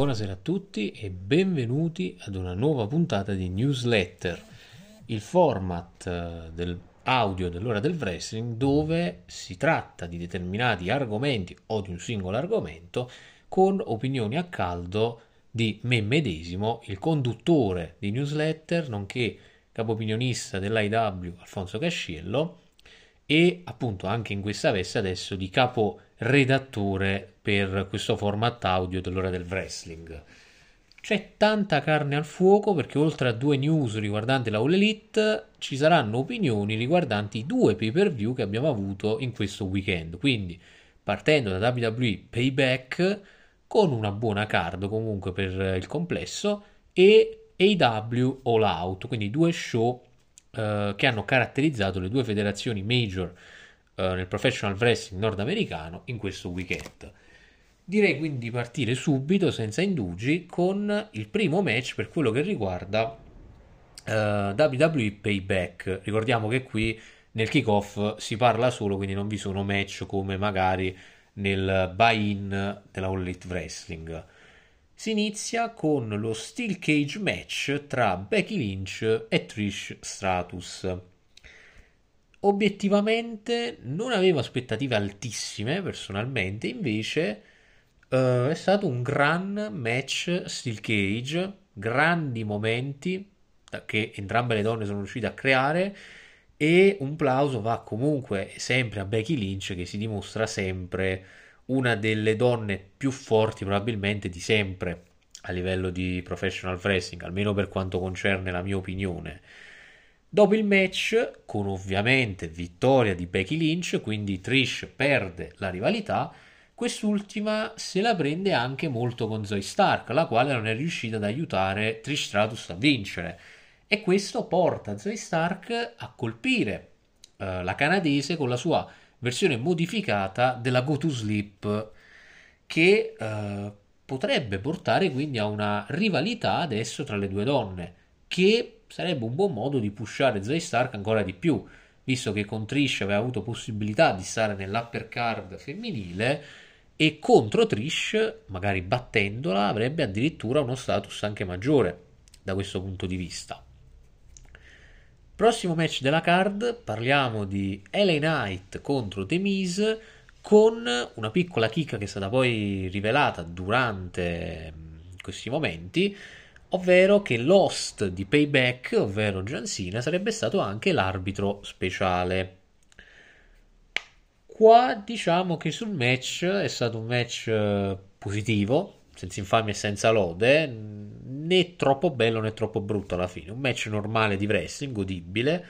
Buonasera a tutti e benvenuti ad una nuova puntata di Newsletter, il format eh, dell'audio dell'ora del wrestling dove si tratta di determinati argomenti o di un singolo argomento con opinioni a caldo di me medesimo, il conduttore di Newsletter, nonché capo opinionista dell'IW Alfonso Casciello e appunto anche in questa veste adesso di capo redattore per questo format audio dell'ora del wrestling. C'è tanta carne al fuoco perché oltre a due news riguardanti la All Elite ci saranno opinioni riguardanti i due pay per view che abbiamo avuto in questo weekend. Quindi partendo da WWE Payback con una buona card comunque per il complesso e AW All Out, quindi due show eh, che hanno caratterizzato le due federazioni major eh, nel professional wrestling nordamericano in questo weekend. Direi quindi di partire subito, senza indugi, con il primo match per quello che riguarda eh, WWE Payback. Ricordiamo che qui nel kickoff si parla solo, quindi non vi sono match come magari nel buy-in della All Elite Wrestling. Si inizia con lo Steel Cage match tra Becky Lynch e Trish Stratus. Obiettivamente non avevo aspettative altissime personalmente, invece uh, è stato un gran match Steel Cage, grandi momenti che entrambe le donne sono riuscite a creare e un plauso va comunque sempre a Becky Lynch che si dimostra sempre una delle donne più forti probabilmente di sempre a livello di professional wrestling, almeno per quanto concerne la mia opinione. Dopo il match, con ovviamente vittoria di Becky Lynch, quindi Trish perde la rivalità, quest'ultima se la prende anche molto con Zoe Stark, la quale non è riuscita ad aiutare Trish Stratus a vincere. E questo porta Zoe Stark a colpire uh, la canadese con la sua versione modificata della Go to Sleep che uh, potrebbe portare quindi a una rivalità adesso tra le due donne che sarebbe un buon modo di pushare Zoe Stark ancora di più visto che con Trish aveva avuto possibilità di stare nell'upper card femminile e contro Trish, magari battendola, avrebbe addirittura uno status anche maggiore da questo punto di vista. Prossimo match della card, parliamo di LA Knight contro The Miz con una piccola chicca che è stata poi rivelata durante mm, questi momenti, ovvero che l'host di Payback, ovvero John Cena, sarebbe stato anche l'arbitro speciale. Qua diciamo che sul match è stato un match eh, positivo, senza infamia e senza lode, né troppo bello né troppo brutto alla fine. Un match normale di wrestling, godibile,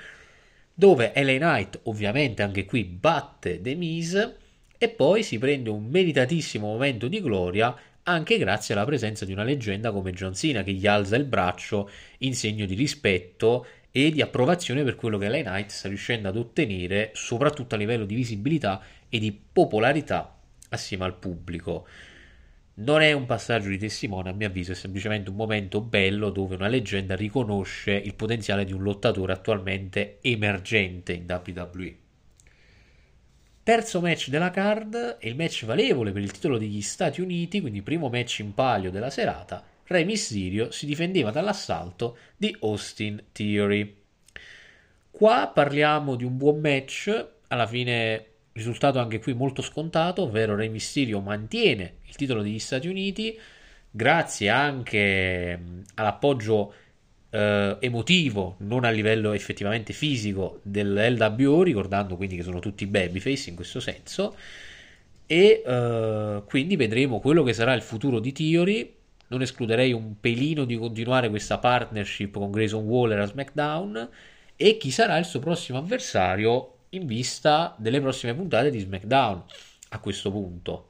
dove LA Knight ovviamente anche qui batte The Miz e poi si prende un meritatissimo momento di gloria anche grazie alla presenza di una leggenda come John Cena che gli alza il braccio in segno di rispetto e di approvazione per quello che LA Knight sta riuscendo ad ottenere soprattutto a livello di visibilità e di popolarità assieme al pubblico. Non è un passaggio di testimone, a mio avviso, è semplicemente un momento bello dove una leggenda riconosce il potenziale di un lottatore attualmente emergente in WWE. Terzo match della card è il match valevole per il titolo degli Stati Uniti, quindi primo match in palio della serata. Re Mysterio si difendeva dall'assalto di Austin Theory. Qua parliamo di un buon match, alla fine risultato anche qui molto scontato, ovvero Re Mysterio mantiene il titolo degli Stati Uniti grazie anche all'appoggio eh, emotivo, non a livello effettivamente fisico dell'LWO, ricordando quindi che sono tutti babyface in questo senso. E eh, quindi vedremo quello che sarà il futuro di Theory. Non escluderei un pelino di continuare questa partnership con Grayson Waller a SmackDown. E chi sarà il suo prossimo avversario in vista delle prossime puntate di SmackDown a questo punto.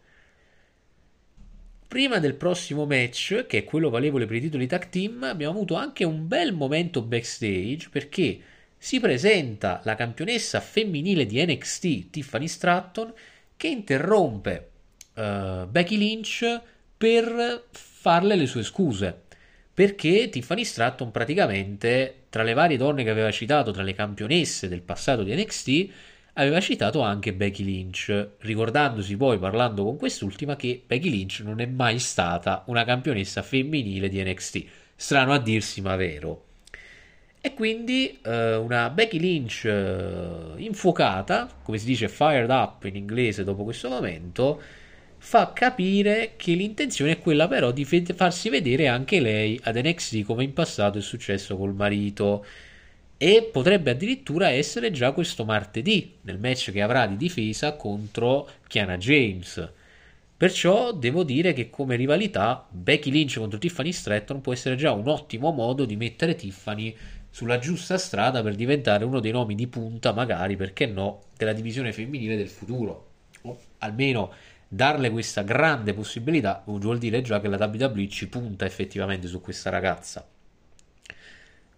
Prima del prossimo match, che è quello valevole per i titoli tag team, abbiamo avuto anche un bel momento backstage perché si presenta la campionessa femminile di NXT, Tiffany Stratton, che interrompe uh, Becky Lynch per farle le sue scuse. Perché Tiffany Stratton praticamente, tra le varie donne che aveva citato, tra le campionesse del passato di NXT, aveva citato anche Becky Lynch, ricordandosi poi parlando con quest'ultima che Becky Lynch non è mai stata una campionessa femminile di NXT. Strano a dirsi, ma vero. E quindi eh, una Becky Lynch eh, infuocata, come si dice fired up in inglese dopo questo momento, fa capire che l'intenzione è quella però di fe- farsi vedere anche lei ad NXT come in passato è successo col marito e potrebbe addirittura essere già questo martedì nel match che avrà di difesa contro Kiana James. Perciò devo dire che come rivalità Becky Lynch contro Tiffany Stratton può essere già un ottimo modo di mettere Tiffany sulla giusta strada per diventare uno dei nomi di punta, magari perché no, della divisione femminile del futuro. O almeno darle questa grande possibilità vuol dire già che la WWE ci punta effettivamente su questa ragazza.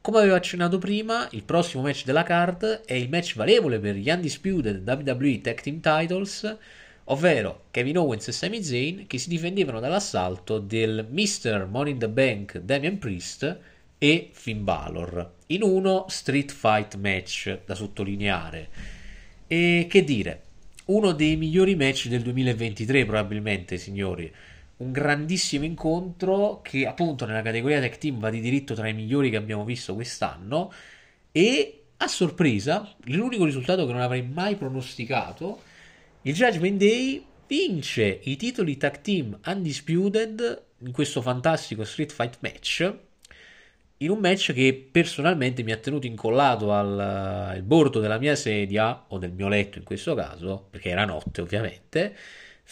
Come avevo accennato prima, il prossimo match della card è il match valevole per gli Undisputed WWE Tag Team Titles, ovvero Kevin Owens e Sami Zayn che si difendevano dall'assalto del Mr. Money in the Bank Damian Priest e Finn Balor in uno street fight match da sottolineare. E che dire, uno dei migliori match del 2023 probabilmente, signori. Un grandissimo incontro che appunto nella categoria tech team va di diritto tra i migliori che abbiamo visto quest'anno e a sorpresa, l'unico risultato che non avrei mai pronosticato, il Judgment Day vince i titoli tag team undisputed in questo fantastico street fight match in un match che personalmente mi ha tenuto incollato al, al, bordo della mia sedia, o del mio letto in questo caso, perché era notte ovviamente,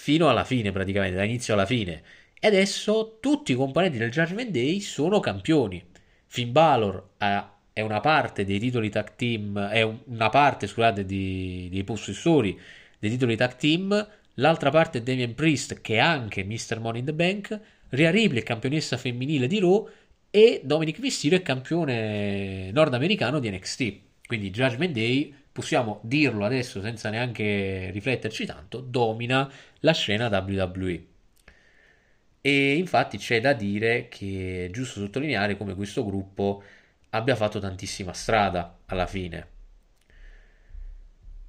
fino alla fine praticamente, da inizio alla fine. E adesso tutti i componenti del Judgment Day sono campioni. Finn Balor ha, è una parte dei titoli tag team, è una parte, scusate, di, dei possessori dei titoli tag team, l'altra parte è Damien Priest, che è anche Mr. Money in the Bank, Rhea Ripley, campionessa femminile di Raw, e Dominic Mysterio è campione nordamericano di NXT. Quindi Judgment Day, possiamo dirlo adesso senza neanche rifletterci tanto, domina la scena WWE. E infatti c'è da dire che è giusto sottolineare come questo gruppo abbia fatto tantissima strada alla fine.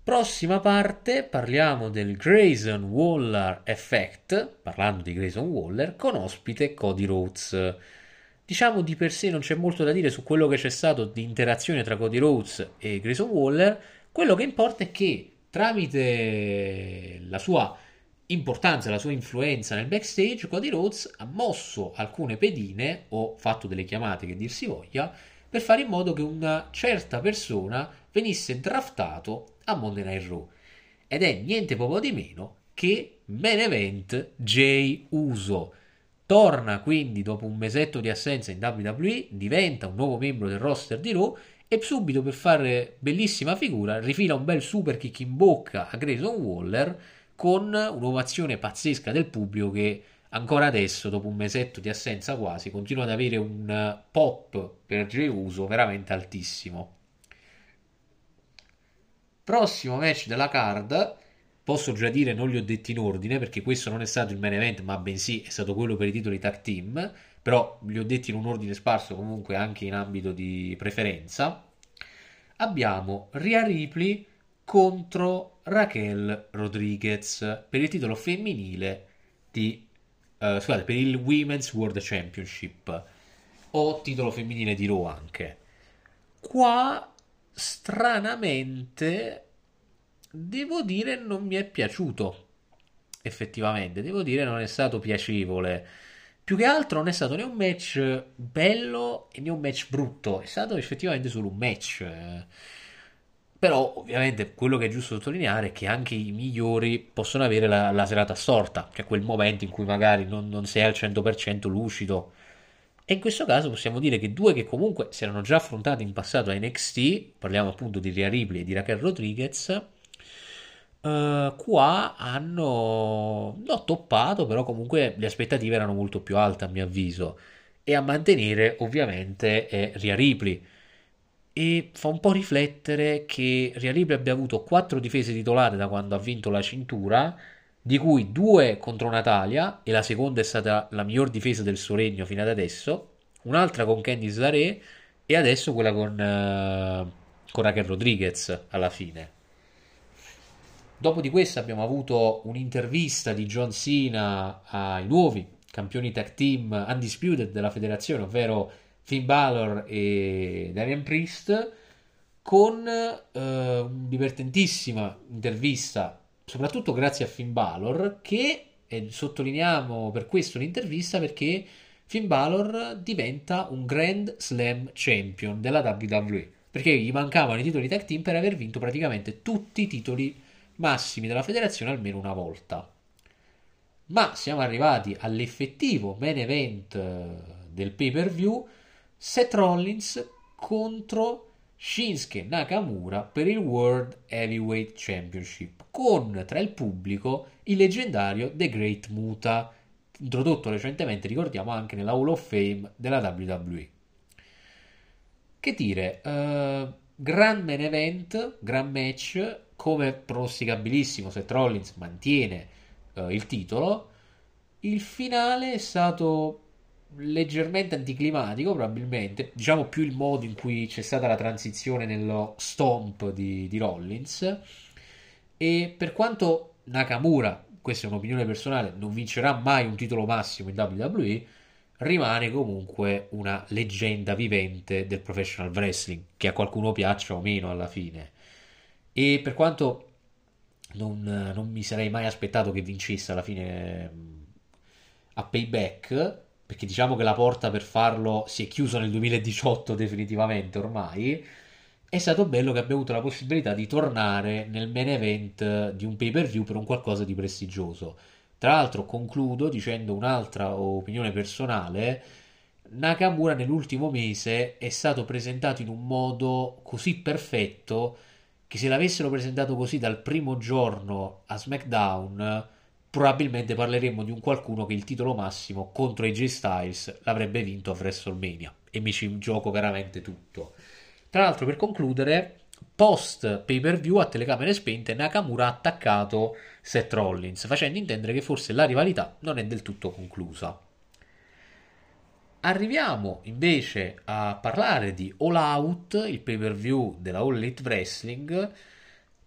Prossima parte parliamo del Grayson Waller Effect, parlando di Grayson Waller, con ospite Cody Rhodes. Diciamo di per sé non c'è molto da dire su quello che c'è stato di interazione tra Cody Rhodes e Grayson Waller. Quello che importa è che tramite la sua importanza, la sua influenza nel backstage, Cody Rhodes ha mosso alcune pedine o fatto delle chiamate che dir si voglia per fare in modo che una certa persona venisse draftato a Monday Night Raw. Ed è niente poco di meno che main event Jay Uso torna quindi dopo un mesetto di assenza in WWE, diventa un nuovo membro del roster di Raw e subito per fare bellissima figura rifila un bel super kick in bocca a Grayson Waller con un'ovazione pazzesca del pubblico che ancora adesso, dopo un mesetto di assenza quasi, continua ad avere un pop per Jey Uso veramente altissimo. Prossimo match della card Posso già dire, non li ho detti in ordine perché questo non è stato il main event, ma bensì è stato quello per i titoli tag team. Però li ho detti in un ordine sparso, comunque anche in ambito di preferenza. Abbiamo Ria Ripley contro Raquel Rodriguez per il titolo femminile di uh, scusate, per il Women's World Championship o titolo femminile di Raw anche. Qua stranamente devo dire non mi è piaciuto effettivamente. Devo dire non è stato piacevole. Più che altro non è stato né un match bello né un match brutto. È stato effettivamente solo un match però ovviamente quello che è giusto sottolineare è che anche i migliori possono avere la, la serata storta cioè quel momento in cui magari non, non sei al 100% lucido e in questo caso possiamo dire che due che comunque si erano già affrontati in passato a NXT, parliamo appunto di Ria Ripley e di Raquel Rodriguez, Uh, qua hanno non toppato, però comunque le aspettative erano molto più alte a mio avviso. E a mantenere ovviamente è Ria Ripley. E fa un po' riflettere che Ria Ripley abbia avuto quattro difese titolate da quando ha vinto la cintura, di cui due contro Natalia, e la seconda è stata la miglior difesa del suo regno fino ad adesso, un'altra con Candice LaRe e adesso quella con, uh, con Raquel Rodriguez alla fine. Dopo di questo abbiamo avuto un'intervista di John Cena ai nuovi campioni tag team undisputed della federazione, ovvero Finn Balor e Darian Priest, con eh, divertentissima intervista, soprattutto grazie a Finn Balor, che e sottolineiamo per questo l'intervista perché Finn Balor diventa un Grand Slam Champion della WWE perché gli mancavano i titoli tag team per aver vinto praticamente tutti i titoli massimi della federazione almeno una volta. Ma siamo arrivati all'effettivo main event eh, del pay per view Seth Rollins contro Shinsuke Nakamura per il World Heavyweight Championship con tra il pubblico il leggendario The Great Muta introdotto recentemente ricordiamo anche nella Hall of Fame della WWE che dire uh, gran main event gran match come pronosticabilissimo Seth Rollins mantiene uh, il titolo il finale è stato leggermente anticlimatico probabilmente, diciamo più il modo in cui c'è stata la transizione nello stomp di, di Rollins e per quanto Nakamura, questa è un'opinione personale, non vincerà mai un titolo massimo in WWE, rimane comunque una leggenda vivente del professional wrestling, che a qualcuno piaccia o meno alla fine. E per quanto non, non mi sarei mai aspettato che vincesse alla fine a payback, perché diciamo che la porta per farlo si è chiusa nel 2018 definitivamente ormai, è stato bello che abbia avuto la possibilità di tornare nel main event di un pay per view per un qualcosa di prestigioso. Tra l'altro concludo dicendo un'altra opinione personale, Nakamura nell'ultimo mese è stato presentato in un modo così perfetto che se l'avessero presentato così dal primo giorno a SmackDown probabilmente parleremmo di un qualcuno che il titolo massimo contro AJ Styles l'avrebbe vinto a WrestleMania e mi ci gioco veramente tutto. Tra l'altro, per concludere, post pay per view a telecamere spente, Nakamura ha attaccato Seth Rollins, facendo intendere che forse la rivalità non è del tutto conclusa. Arriviamo invece a parlare di All Out, il pay per view della All Elite Wrestling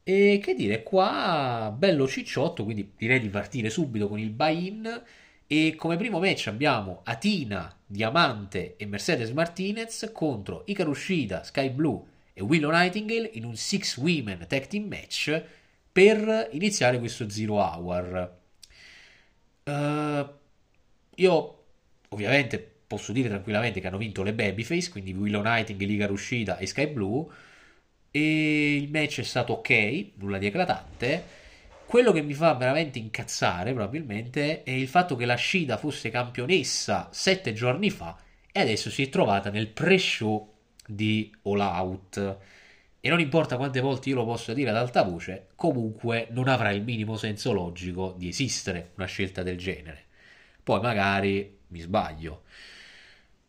e che dire, qua bello cicciotto, quindi direi di partire subito con il buy-in. E come primo match abbiamo Atina, Diamante e Mercedes Martinez contro Ikarushida, Sky Blue e Willow Nightingale in un Six Women Tag Team match per iniziare questo Zero Hour. Uh, io ovviamente posso dire tranquillamente che hanno vinto le Babyface, quindi Willow Nightingale, Ikarushida e Sky Blue e il match è stato ok, nulla di eclatante. Quello che mi fa veramente incazzare probabilmente è il fatto che la Shida fosse campionessa sette giorni fa e adesso si è trovata nel pre-show di All Out. E non importa quante volte io lo possa dire ad alta voce, comunque non avrà il minimo senso logico di esistere una scelta del genere. Poi magari mi sbaglio.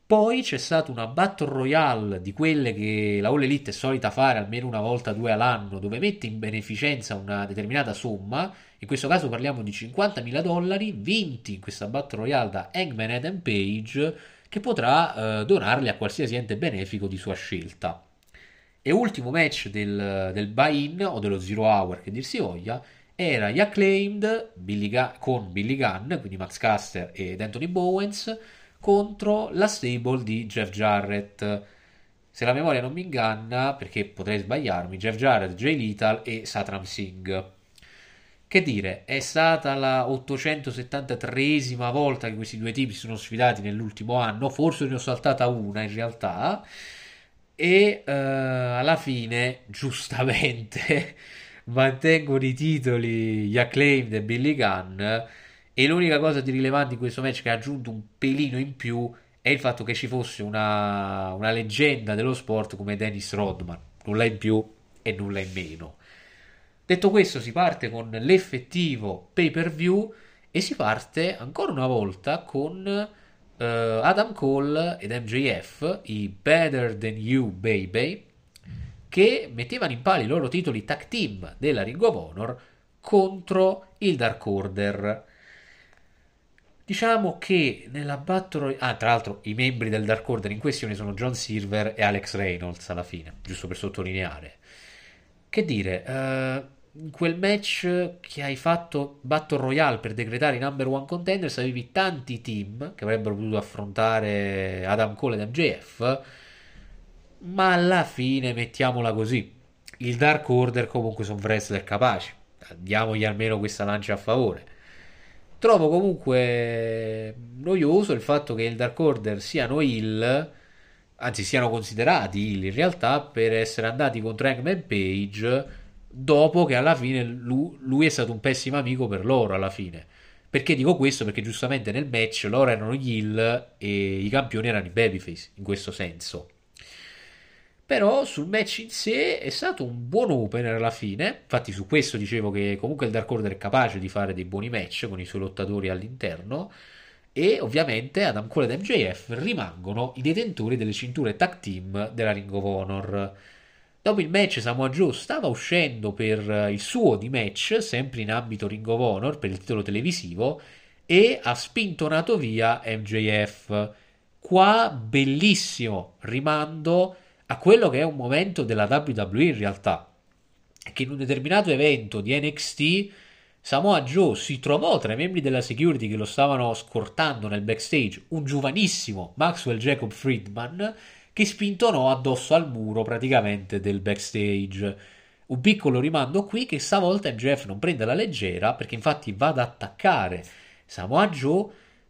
Poi c'è stata una Battle Royale di quelle che la All Elite è solita fare almeno una volta due all'anno, dove mette in beneficenza una determinata somma, in questo caso parliamo di 50.000 dollari, vinti in questa Battle Royale da Hangman Adam Page, che potrà eh, donarli a qualsiasi ente benefico di sua scelta. E ultimo match del, del buy-in o dello Zero Hour, che dir si voglia, era gli Acclaimed Billy Gun- con Billy Gunn, quindi Max Caster ed Anthony Bowens, contro la stable di Jeff Jarrett. Se la memoria non mi inganna, perché potrei sbagliarmi, Jeff Jarrett, Jay Lethal e Satram Singh. Che dire, è stata la 873esima volta che questi due tipi sono sfidati nell'ultimo anno, forse ne ho saltata una in realtà, e uh, alla fine, giustamente, mantengono i titoli gli acclaimed e Billy Gunn e l'unica cosa di rilevante in questo match che ha aggiunto un pelino in più è il fatto che ci fosse una, una leggenda dello sport come Dennis Rodman. Nulla in più e nulla in meno. Detto questo, si parte con l'effettivo pay per view e si parte ancora una volta con uh, Adam Cole ed MJF, i Better Than You Baby, che mettevano in pali i loro titoli tag team della Ring of Honor contro il Dark Order. Diciamo che nella Battle Royale... Ah, tra l'altro i membri del Dark Order in questione sono John Silver e Alex Reynolds alla fine, giusto per sottolineare. Che dire, uh, in quel match che hai fatto Battle Royale per decretare i number one contenders avevi tanti team che avrebbero potuto affrontare Adam Cole ed MJF ma alla fine mettiamola così il Dark Order comunque sono wrestler capaci diamogli almeno questa lancia a favore trovo comunque noioso il fatto che il Dark Order siano il anzi siano considerati il in realtà per essere andati contro Hangman Page dopo che alla fine lui, lui, è stato un pessimo amico per loro alla fine. Perché dico questo? Perché giustamente nel match loro erano gli heel e i campioni erano i babyface, in questo senso. Però sul match in sé è stato un buon opener alla fine. Infatti su questo dicevo che comunque il Dark Order è capace di fare dei buoni match con i suoi lottatori all'interno. E ovviamente Adam Cole ed MJF rimangono i detentori delle cinture tag team della Ring of Honor. Dopo il match Samoa Joe stava uscendo per eh, il suo di match, sempre in ambito Ring of Honor, per il titolo televisivo, e ha spintonato via MJF. Qua bellissimo rimando a quello che è un momento della WWE in realtà, che in un determinato evento di NXT Samoa Joe si trovò tra i membri della security che lo stavano scortando nel backstage un giovanissimo Maxwell Jacob Friedman che spintonò addosso al muro praticamente del backstage. Un piccolo rimando qui che stavolta MJF non prende la leggera perché infatti va ad attaccare Samoa Joe,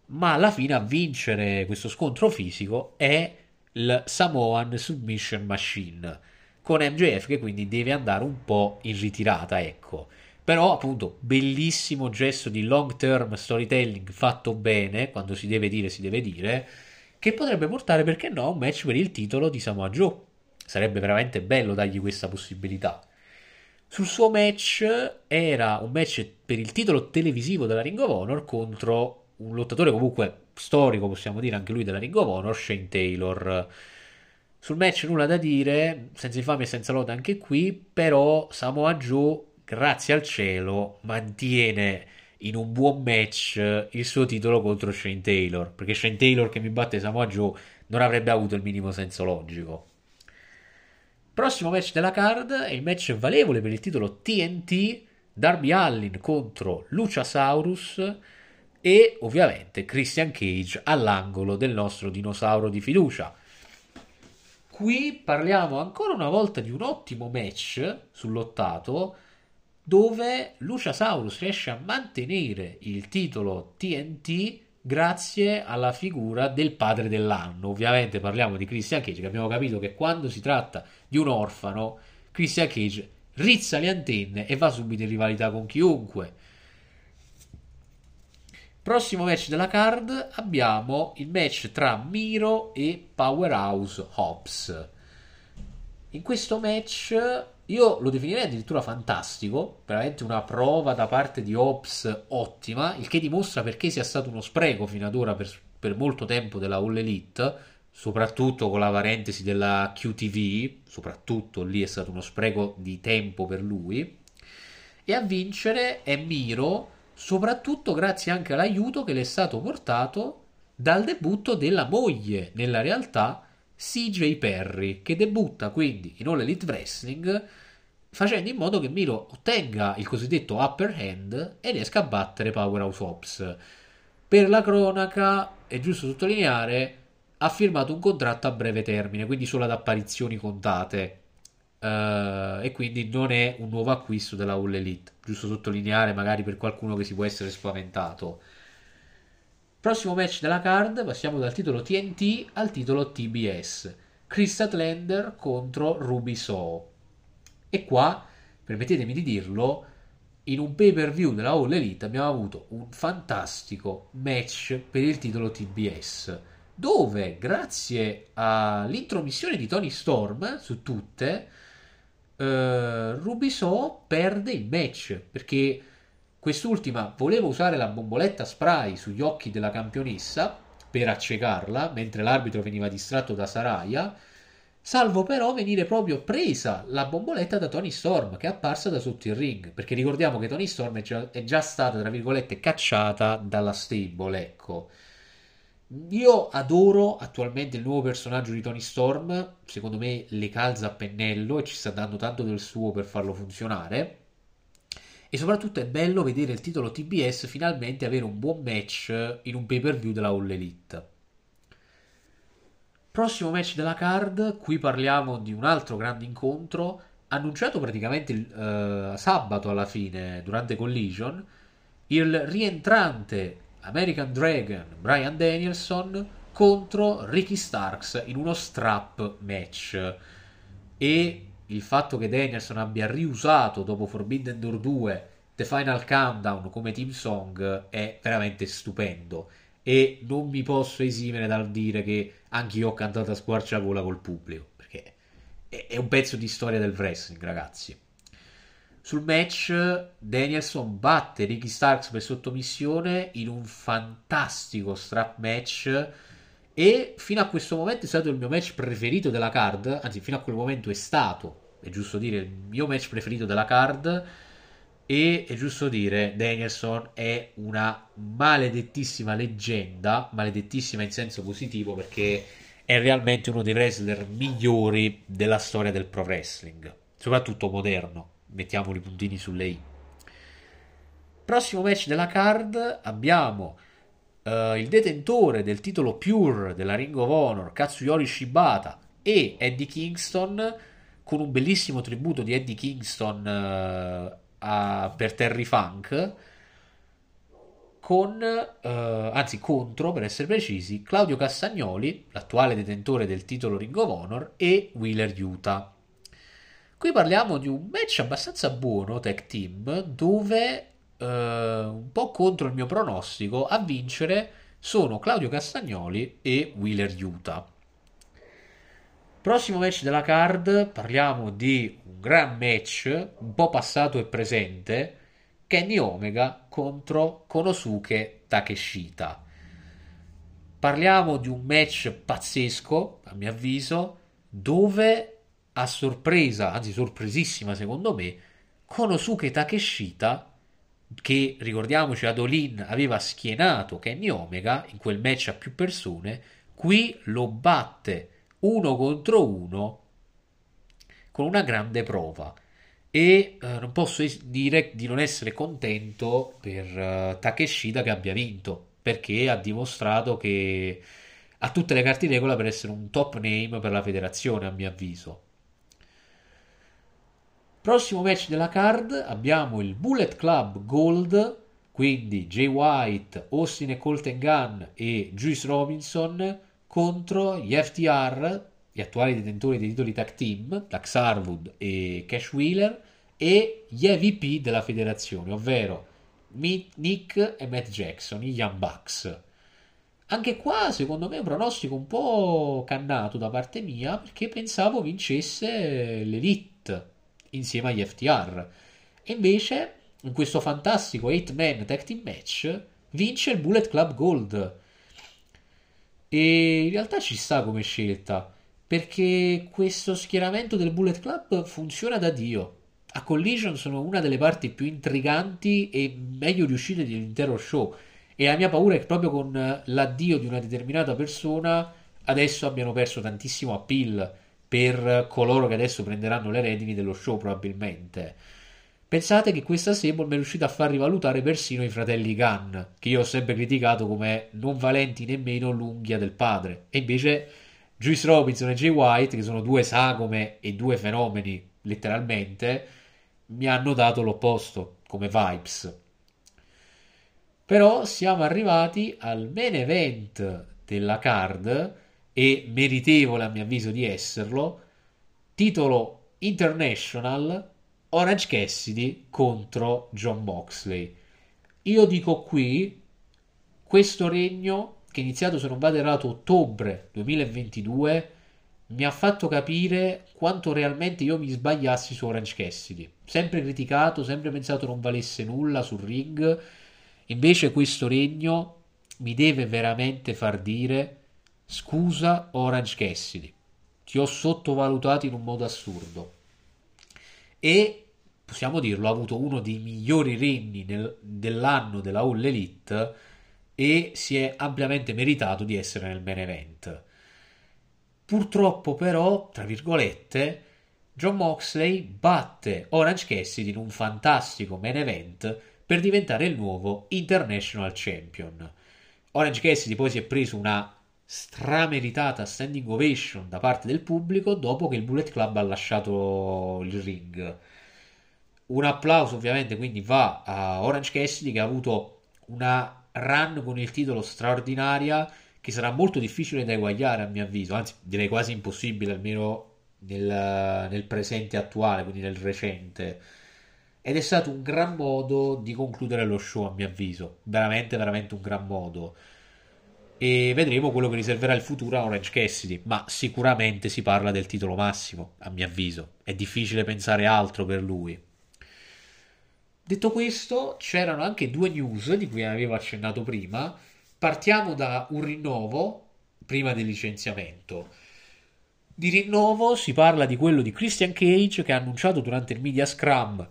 ma alla fine a vincere questo scontro fisico è il Samoan Submission Machine con MJF che quindi deve andare un po' in ritirata, ecco. Però appunto bellissimo gesto di long term storytelling fatto bene, quando si deve dire si deve dire che potrebbe portare, perché no, a un match per il titolo di Samoa Joe. Sarebbe veramente bello dargli questa possibilità. Sul suo match era un match per il titolo televisivo della Ring of Honor contro un lottatore comunque storico, possiamo dire anche lui della Ring of Honor, Shane Taylor. Sul match nulla da dire, senza infamia e senza lotta anche qui, però Samoa Joe, grazie al cielo, mantiene in un buon match il suo titolo contro Shane Taylor, perché Shane Taylor che mi batte Samoa Joe non avrebbe avuto il minimo senso logico. Prossimo match della card è il match valevole per il titolo TNT Darby Allin contro Luciasaurus e ovviamente Christian Cage all'angolo del nostro dinosauro di fiducia. Qui parliamo ancora una volta di un ottimo match sull'ottato dove Luciasaurus riesce a mantenere il titolo TNT grazie alla figura del padre dell'anno. Ovviamente parliamo di Christian Cage, che abbiamo capito che quando si tratta di un orfano, Christian Cage rizza le antenne e va subito in rivalità con chiunque. Prossimo match della card abbiamo il match tra Miro e Powerhouse Hobbs. In questo match io lo definirei addirittura fantastico, veramente una prova da parte di Ops ottima, il che dimostra perché sia stato uno spreco fino ad ora per, per molto tempo della All Elite, soprattutto con la parentesi della QTV, soprattutto lì è stato uno spreco di tempo per lui. E a vincere è Miro, soprattutto grazie anche all'aiuto che le è stato portato dal debutto della moglie nella realtà CJ Perry, che debutta quindi in All Elite Wrestling facendo in modo che Miro ottenga il cosiddetto upper hand e riesca a battere Powerhouse Ops. Per la cronaca, è giusto sottolineare, ha firmato un contratto a breve termine, quindi solo ad apparizioni contate. Uh, e quindi non è un nuovo acquisto della All Elite. Giusto sottolineare, magari per qualcuno che si può essere spaventato. Prossimo match della card, passiamo dal titolo TNT al titolo TBS. Chris Statlander contro Ruby So. E qua, permettetemi di dirlo, in un pay per view della All Elite abbiamo avuto un fantastico match per il titolo TBS dove grazie all'intromissione di Tony Storm su tutte eh, Ruby So perde il match perché Quest'ultima voleva usare la bomboletta spray sugli occhi della campionessa per accecarla, mentre l'arbitro veniva distratto da Saraya, salvo però venire proprio presa la bomboletta da Tony Storm, che è apparsa da sotto il ring, perché ricordiamo che Tony Storm è già, è già stata, tra virgolette, cacciata dalla stable, ecco. Io adoro attualmente il nuovo personaggio di Tony Storm, secondo me le calza a pennello e ci sta dando tanto del suo per farlo funzionare. E soprattutto è bello vedere il titolo TBS finalmente avere un buon match in un pay per view della All Elite. Prossimo match della card, qui parliamo di un altro grande incontro, annunciato praticamente uh, sabato alla fine, durante Collision, il rientrante American Dragon Brian Danielson contro Ricky Starks in uno strap match. E il fatto che Danielson abbia riusato dopo Forbidden Door 2 The Final Countdown come team song è veramente stupendo e non mi posso esimere dal dire che anche io ho cantato a squarciagola col pubblico, perché è un pezzo di storia del wrestling, ragazzi. Sul match Danielson batte Ricky Starks per sottomissione in un fantastico strap match e fino a questo momento è stato il mio match preferito della card, anzi fino a quel momento è stato, è giusto dire, il mio match preferito della card e è giusto dire, Danielson è una maledettissima leggenda, maledettissima in senso positivo perché è realmente uno dei wrestler migliori della storia del pro wrestling, soprattutto moderno, mettiamo i puntini sulle i. Prossimo match della card abbiamo uh, il detentore del titolo Pure della Ring of Honor, Katsuyori Shibata e Eddie Kingston con un bellissimo tributo di Eddie Kingston uh, a, per Terry Funk con, eh, anzi contro per essere precisi, Claudio Cassagnoli, l'attuale detentore del titolo Ring of Honor, e Wheeler Utah. Qui parliamo di un match abbastanza buono, tag team, dove eh, un po' contro il mio pronostico a vincere sono Claudio Castagnoli e Wheeler Utah. Prossimo match della card, parliamo di un gran match, un po' passato e presente, Kenny Omega contro Konosuke Takeshita. Parliamo di un match pazzesco, a mio avviso, dove a sorpresa, anzi sorpresissima secondo me, Konosuke Takeshita, che ricordiamoci ad Olin aveva schienato Kenny Omega in quel match a più persone, qui lo batte uno contro uno con una grande prova. E eh, non posso es- dire di non essere contento per uh, Takeshita che abbia vinto perché ha dimostrato che ha tutte le carte in regola per essere un top name per la federazione a mio avviso prossimo match della card abbiamo il Bullet Club Gold quindi Jay White, Austin e Colton Gunn e Juice Robinson contro gli FTR, gli attuali detentori dei titoli tag team, Dax Harwood e Cash Wheeler, e gli EVP della federazione, ovvero Nick e Matt Jackson, i Young Bucks. Anche qua, secondo me, è un pronostico un po' cannato da parte mia perché pensavo vincesse l'Elite insieme agli FTR. E invece, in questo fantastico 8-man tag team match, vince il Bullet Club Gold e in realtà ci sta come scelta, perché questo schieramento del Bullet Club funziona da Dio. A Collision sono una delle parti più intriganti e meglio riuscite dell'intero show. E la mia paura è che proprio con l'addio di una determinata persona adesso abbiano perso tantissimo appeal per coloro che adesso prenderanno le redini dello show probabilmente. Pensate che questa Sable mi è riuscita a far rivalutare persino i fratelli Gunn, che io ho sempre criticato come non valenti nemmeno l'unghia del padre. E invece Juice Robinson e Jay White, che sono due sagome e due fenomeni, letteralmente, mi hanno dato l'opposto, come vibes. Però siamo arrivati al main event della card, e meritevole a mio avviso di esserlo, titolo International Orange Cassidy contro John Moxley. Io dico qui, questo regno, che è iniziato se non vado errato ottobre 2022, mi ha fatto capire quanto realmente io mi sbagliassi su Orange Cassidy. Sempre criticato, sempre pensato non valesse nulla sul ring. Invece questo regno mi deve veramente far dire scusa Orange Cassidy, ti ho sottovalutato in un modo assurdo. E possiamo dirlo, ha avuto uno dei migliori regni nel, dell'anno della All Elite e si è ampiamente meritato di essere nel main event. Purtroppo però, tra virgolette, John Moxley batte Orange Cassidy in un fantastico main event per diventare il nuovo International Champion. Orange Cassidy poi si è preso una strameritata standing ovation da parte del pubblico dopo che il Bullet Club ha lasciato il ring. Un applauso ovviamente quindi va a Orange Cassidy che ha avuto una run con il titolo straordinaria che sarà molto difficile da eguagliare a mio avviso, anzi direi quasi impossibile almeno nel, nel presente attuale, quindi nel recente. Ed è stato un gran modo di concludere lo show a mio avviso, veramente veramente un gran modo e vedremo quello che riserverà il futuro a Orange Cassidy, ma sicuramente si parla del titolo massimo, a mio avviso. È difficile pensare altro per lui. Detto questo, c'erano anche due news di cui avevo accennato prima. Partiamo da un rinnovo prima del licenziamento. Di rinnovo si parla di quello di Christian Cage che ha annunciato durante il media scrum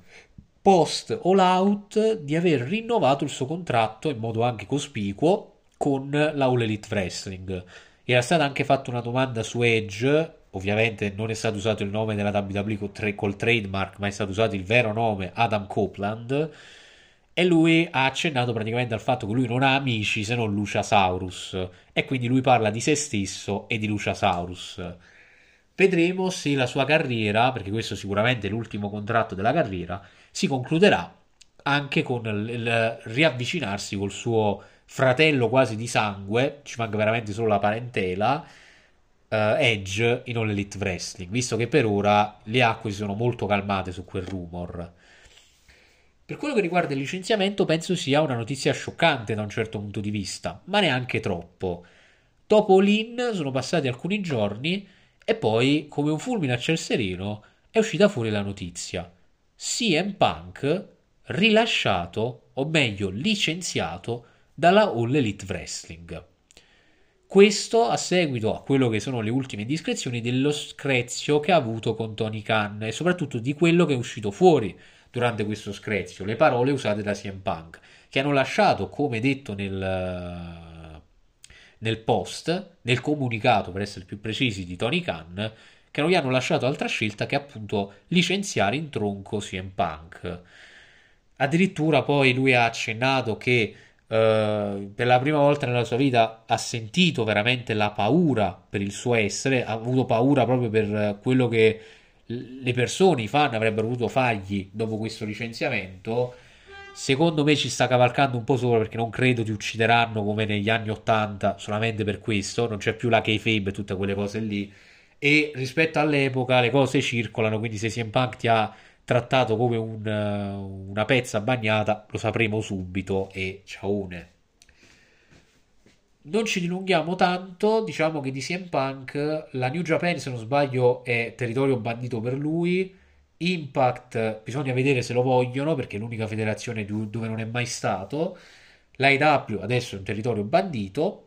post all out di aver rinnovato il suo contratto in modo anche cospicuo con la All Elite Wrestling. Era stata anche fatta una domanda su Edge, ovviamente non è stato usato il nome della WWE col trademark, ma è stato usato il vero nome Adam Copeland. E lui ha accennato praticamente al fatto che lui non ha amici se non Luciasaurus. E quindi lui parla di se stesso e di Luciasaurus. Vedremo se la sua carriera, perché questo sicuramente è l'ultimo contratto della carriera, si concluderà anche con il riavvicinarsi col suo fratello quasi di sangue, ci manca veramente solo la parentela, uh, Edge in All Elite Wrestling, visto che per ora le acque si sono molto calmate su quel rumor. Per quello che riguarda il licenziamento, penso sia una notizia scioccante da un certo punto di vista, ma neanche troppo. Dopo Lin sono passati alcuni giorni e poi, come un fulmine a ciel sereno, è uscita fuori la notizia. CM Punk rilasciato, o meglio licenziato, dalla All Elite Wrestling. Questo a seguito a quello che sono le ultime indiscrezioni dello screzio che ha avuto con Tony Khan e soprattutto di quello che è uscito fuori durante questo screzio, le parole usate da CM Punk, che hanno lasciato, come detto nel, nel post, nel comunicato per essere più precisi di Tony Khan, che non gli hanno lasciato altra scelta che appunto licenziare in tronco CM Punk. Addirittura poi lui ha accennato che Uh, per la prima volta nella sua vita ha sentito veramente la paura per il suo essere, ha avuto paura proprio per quello che le persone, i fan avrebbero voluto fargli dopo questo licenziamento. Secondo me ci sta cavalcando un po' sopra perché non credo ti uccideranno come negli anni 80 solamente per questo, non c'è più la kayfabe e tutte quelle cose lì. E rispetto all'epoca le cose circolano, quindi se CM Punk ti ha trattato come un, eh, una pezza bagnata, lo sapremo subito e ciaone. Non ci dilunghiamo tanto, diciamo che di CM Punk la New Japan, se non sbaglio, è territorio bandito per lui. Impact bisogna vedere se lo vogliono perché è l'unica federazione dove non è mai stato. L'AEW adesso è un territorio bandito.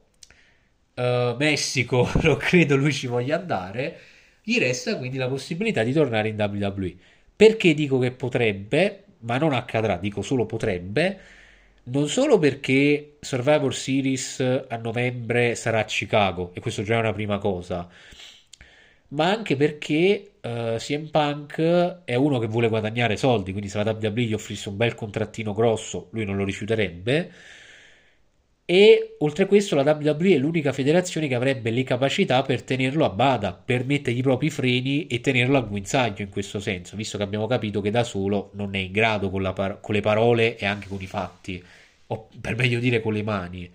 Uh, Messico non credo lui ci voglia andare. Gli resta quindi la possibilità di tornare in WWE. Perché dico che potrebbe, ma non accadrà, dico solo potrebbe, non solo perché Survivor Series a novembre sarà a Chicago, e questo già è una prima cosa, ma anche perché uh, CM Punk è uno che vuole guadagnare soldi, quindi se la WWE gli offrisse un bel contrattino grosso, lui non lo rifiuterebbe e oltre a questo la WWE è l'unica federazione che avrebbe le capacità per tenerlo a bada, per mettergli i propri freni e tenerlo a guinzaglio in questo senso, visto che abbiamo capito che da solo non è in grado con, par- con le parole e anche con i fatti, o per meglio dire con le mani.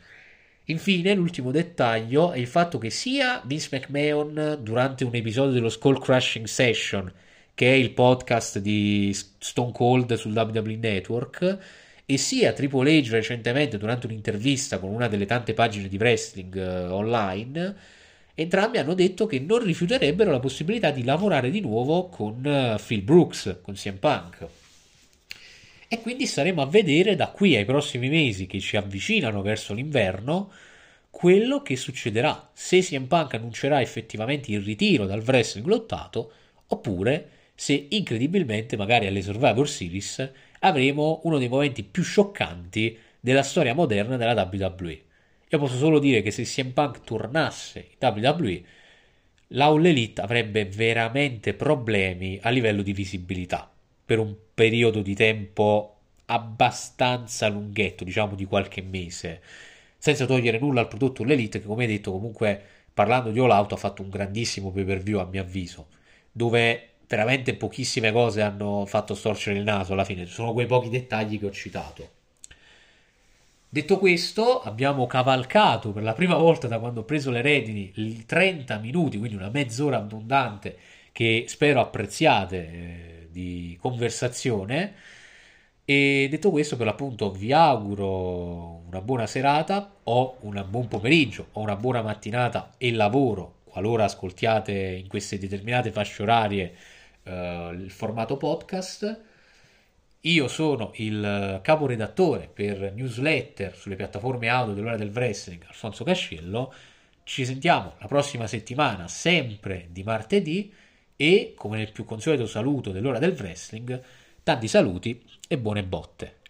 Infine, l'ultimo dettaglio è il fatto che sia Vince McMahon durante un episodio dello Skull Crushing Session, che è il podcast di Stone Cold sul WWE Network, e sia Triple H recentemente durante un'intervista con una delle tante pagine di wrestling eh, online, entrambi hanno detto che non rifiuterebbero la possibilità di lavorare di nuovo con uh, Phil Brooks, con CM Punk. E quindi staremo a vedere da qui ai prossimi mesi che ci avvicinano verso l'inverno quello che succederà, se CM Punk annuncerà effettivamente il ritiro dal wrestling lottato oppure se incredibilmente magari alle Survivor Series avremo uno dei momenti più scioccanti della storia moderna della WWE. Io posso solo dire che se CM Punk tornasse in WWE, la All Elite avrebbe veramente problemi a livello di visibilità per un periodo di tempo abbastanza lunghetto, diciamo di qualche mese, senza togliere nulla al prodotto L'Elite che come hai detto comunque parlando di All Out ha fatto un grandissimo pay per view a mio avviso, dove veramente pochissime cose hanno fatto storcere il naso alla fine, sono quei pochi dettagli che ho citato. Detto questo, abbiamo cavalcato per la prima volta da quando ho preso le redini i 30 minuti, quindi una mezz'ora abbondante che spero apprezziate eh, di conversazione. E detto questo, per l'appunto, vi auguro una buona serata o un buon pomeriggio o una buona mattinata e lavoro qualora ascoltiate in queste determinate fasce orarie eh, il formato podcast. Io sono il caporedattore per newsletter sulle piattaforme audio dell'ora del wrestling, Alfonso Cascello. Ci sentiamo la prossima settimana, sempre di martedì, e come nel più consueto saluto dell'ora del wrestling, tanti saluti e buone botte.